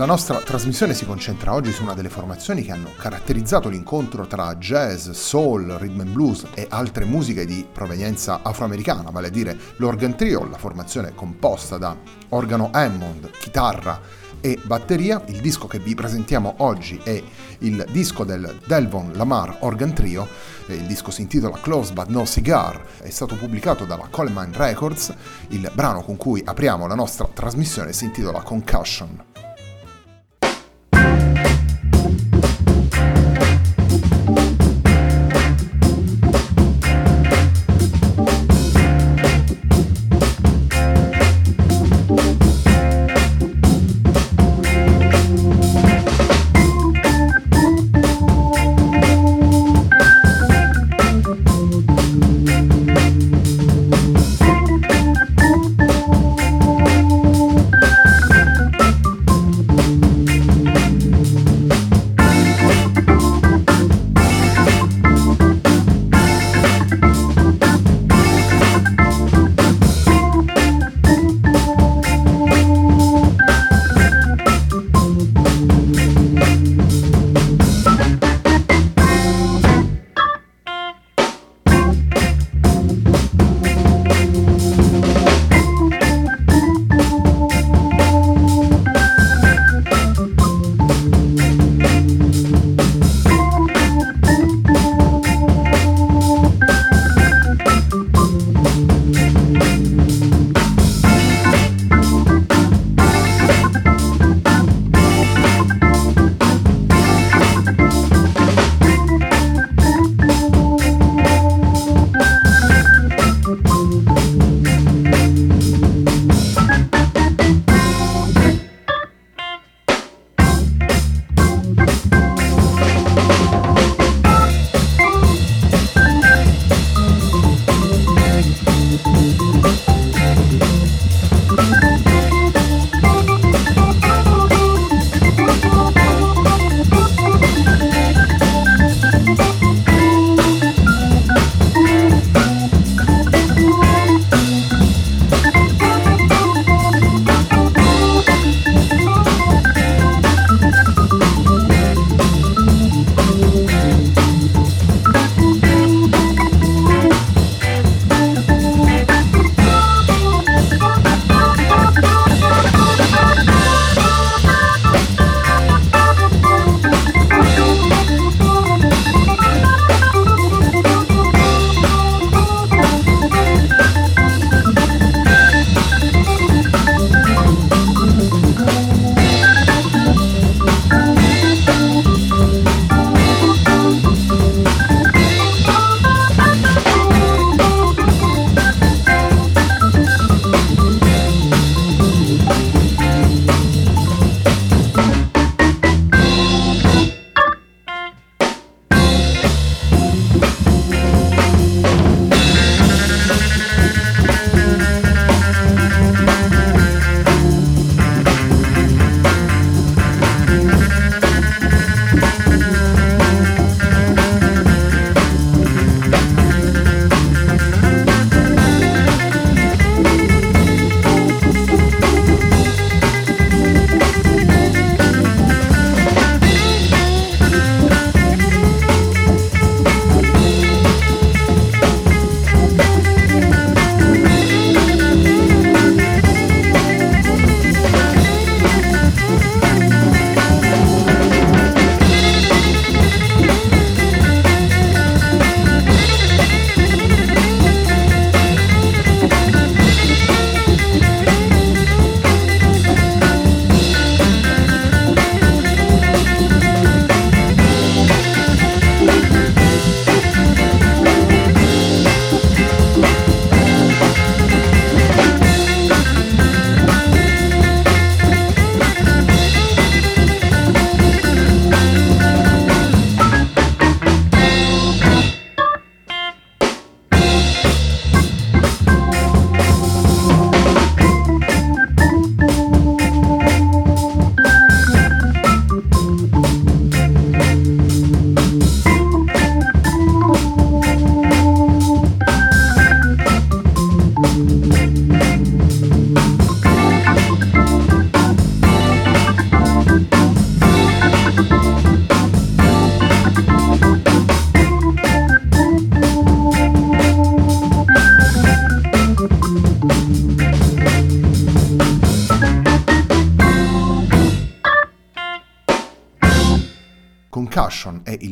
La nostra trasmissione si concentra oggi su una delle formazioni che hanno caratterizzato l'incontro tra jazz, soul, rhythm and blues e altre musiche di provenienza afroamericana, vale a dire l'Organ Trio, la formazione composta da organo Hammond, chitarra e batteria. Il disco che vi presentiamo oggi è il disco del Delvon Lamar Organ Trio, il disco si intitola Close But No Cigar, è stato pubblicato dalla Coleman Records, il brano con cui apriamo la nostra trasmissione si intitola Concussion.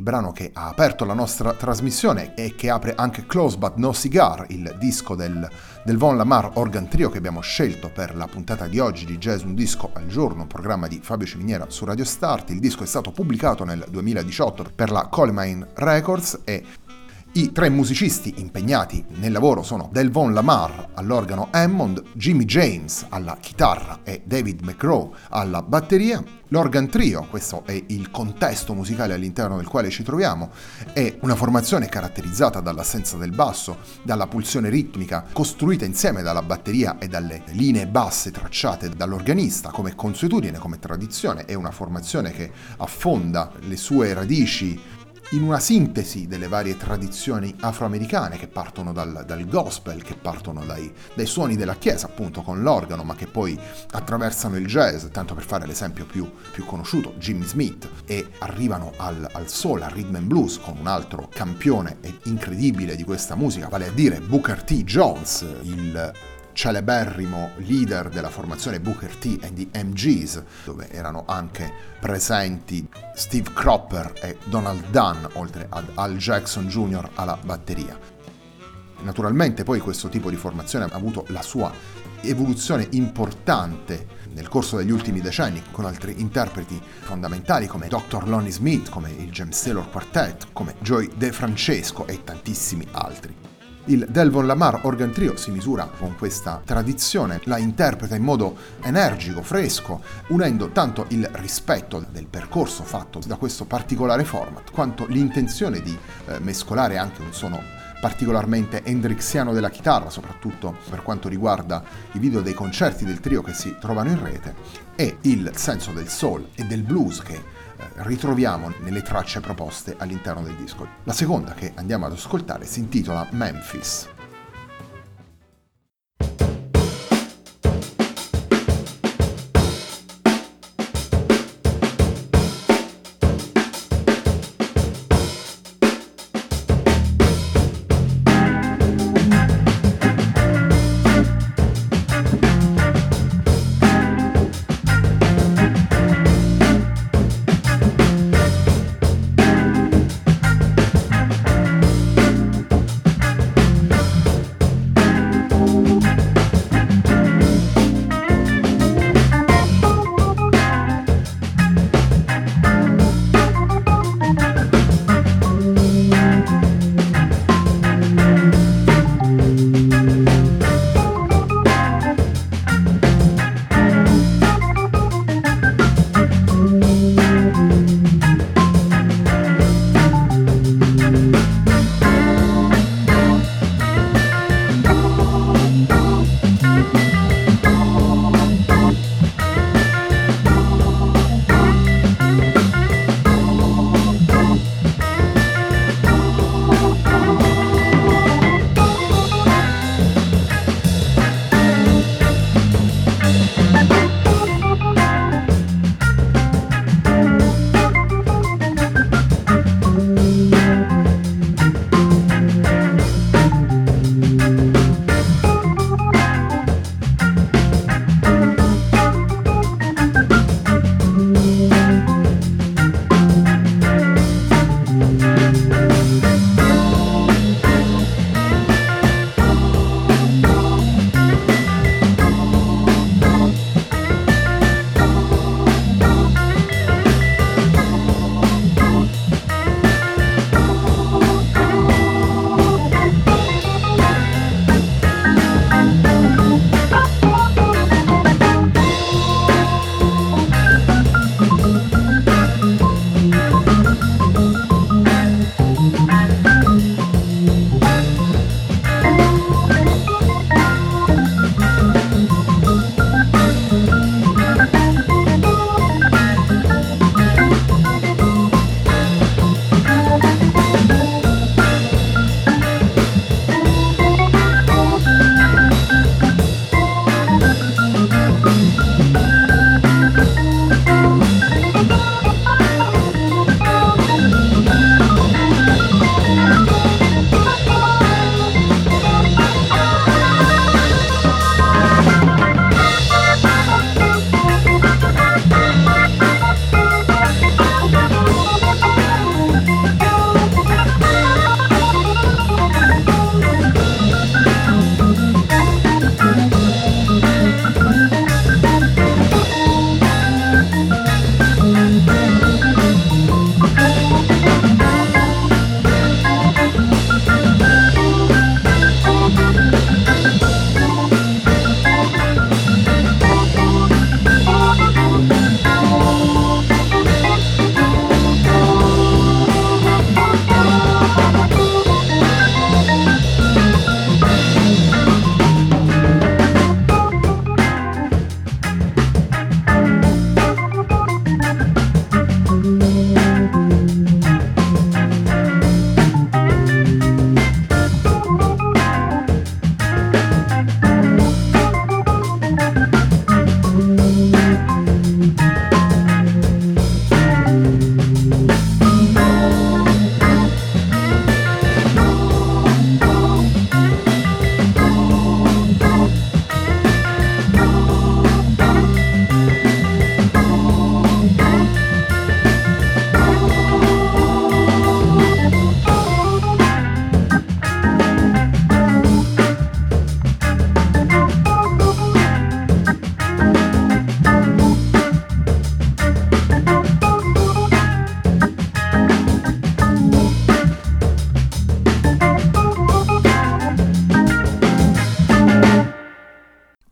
Brano che ha aperto la nostra trasmissione e che apre anche Close But No Cigar, il disco del, del Von Lamar Organ Trio che abbiamo scelto per la puntata di oggi di Jazz Un Disco al Giorno, un programma di Fabio Ciminiera su Radio Start. Il disco è stato pubblicato nel 2018 per la Colemine Records e i tre musicisti impegnati nel lavoro sono Delvon Lamar all'organo Hammond, Jimmy James alla chitarra e David McGraw alla batteria. L'organ trio, questo è il contesto musicale all'interno del quale ci troviamo, è una formazione caratterizzata dall'assenza del basso, dalla pulsione ritmica costruita insieme dalla batteria e dalle linee basse tracciate dall'organista come consuetudine, come tradizione, è una formazione che affonda le sue radici in una sintesi delle varie tradizioni afroamericane che partono dal, dal gospel, che partono dai, dai, suoni della chiesa, appunto con l'organo, ma che poi attraversano il jazz, tanto per fare l'esempio più, più conosciuto, Jimmy Smith, e arrivano al, al soul, al rhythm and blues, con un altro campione incredibile di questa musica, vale a dire Booker T. Jones, il celeberrimo leader della formazione Booker T and the MGs, dove erano anche presenti Steve Cropper e Donald Dunn, oltre ad Al Jackson Jr. alla batteria. Naturalmente poi questo tipo di formazione ha avuto la sua evoluzione importante nel corso degli ultimi decenni con altri interpreti fondamentali come Dr. Lonnie Smith, come il James Taylor Quartet, come Joy De Francesco e tantissimi altri. Il Delvon Lamar Organ Trio si misura con questa tradizione, la interpreta in modo energico, fresco, unendo tanto il rispetto del percorso fatto da questo particolare format, quanto l'intenzione di eh, mescolare anche un suono particolarmente hendrixiano della chitarra, soprattutto per quanto riguarda i video dei concerti del trio che si trovano in rete, e il senso del soul e del blues che ritroviamo nelle tracce proposte all'interno del disco. La seconda che andiamo ad ascoltare si intitola Memphis.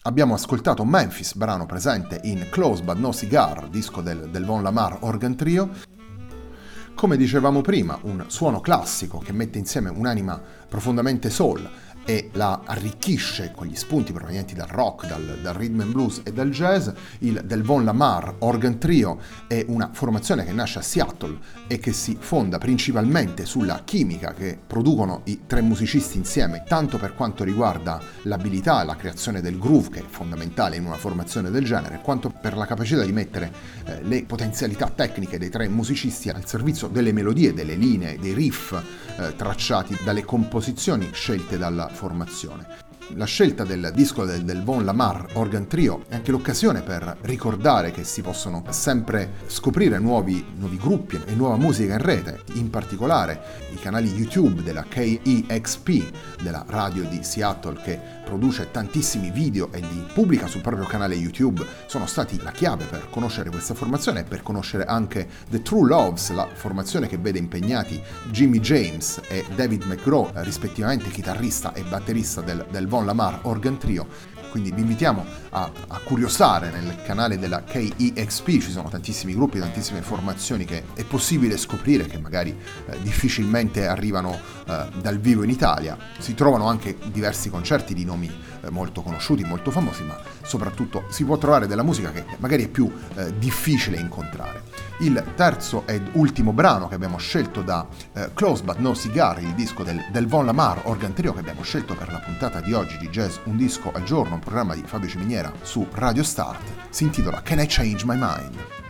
Abbiamo ascoltato Memphis, brano presente in Close But No Cigar, disco del, del Von Lamar Organ Trio. Come dicevamo prima, un suono classico che mette insieme un'anima profondamente soul e la arricchisce con gli spunti provenienti dal rock, dal, dal rhythm and blues e dal jazz. Il Del Von Lamar Organ Trio è una formazione che nasce a Seattle e che si fonda principalmente sulla chimica che producono i tre musicisti insieme, tanto per quanto riguarda l'abilità e la creazione del groove, che è fondamentale in una formazione del genere, quanto per la capacità di mettere eh, le potenzialità tecniche dei tre musicisti al servizio delle melodie, delle linee, dei riff eh, tracciati dalle composizioni scelte dalla formazione. La scelta del disco del, del, Von Lamar Organ Trio è anche l'occasione per ricordare che si possono sempre scoprire nuovi, nuovi, gruppi e nuova musica in rete, in particolare i canali YouTube della KEXP, della radio di Seattle che produce tantissimi video e li pubblica sul proprio canale YouTube, sono stati la chiave per conoscere questa formazione e per conoscere anche The True Loves, la formazione che vede impegnati Jimmy James e David McGraw, rispettivamente chitarrista e batterista del, del Von Lamar Organ Trio. Quindi vi invitiamo a, a, curiosare nel canale della KEXP, ci sono tantissimi gruppi, tantissime formazioni che è possibile scoprire che magari eh, difficilmente arrivano eh, dal vivo in Italia. Si trovano anche diversi concerti di nomi eh, molto conosciuti, molto famosi, ma soprattutto si può trovare della musica che magari è più eh, difficile incontrare. Il terzo ed ultimo brano che abbiamo scelto da eh, Close But No Cigar, il disco del, del Von Lamar Organ Trio che abbiamo scelto per la puntata di oggi di Jazz Un Disco al Giorno, un programma di Fabio Ciminiera su Radio Start, si intitola Can I Change My Mind?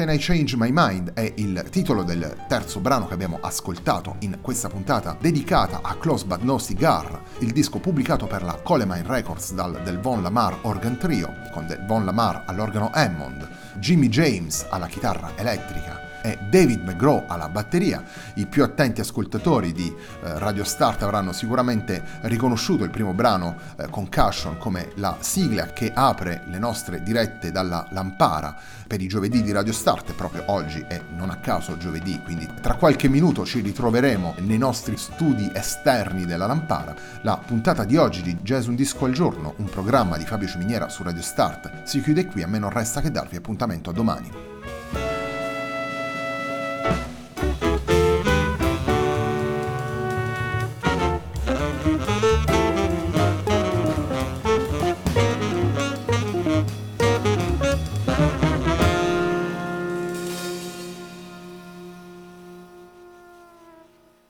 Can I Change My Mind è il titolo del terzo brano che abbiamo ascoltato in questa puntata dedicata a Close But No Cigar, il disco pubblicato per la Colemine Records dal Del Von Lamar Organ Trio, con Del Von Lamar all'organo Hammond, Jimmy James alla chitarra elettrica, e David McGraw alla batteria. I più attenti ascoltatori di eh, Radio Start avranno sicuramente riconosciuto il primo brano eh, Concussion come la sigla che apre le nostre dirette dalla Lampara per i giovedì di Radio Start, proprio oggi è non a caso giovedì, quindi tra qualche minuto ci ritroveremo nei nostri studi esterni della Lampara. La puntata di oggi di Jazz Un Disco al Giorno, un programma di Fabio Ciminiera su Radio Start, si chiude qui, a me non resta che darvi appuntamento a domani.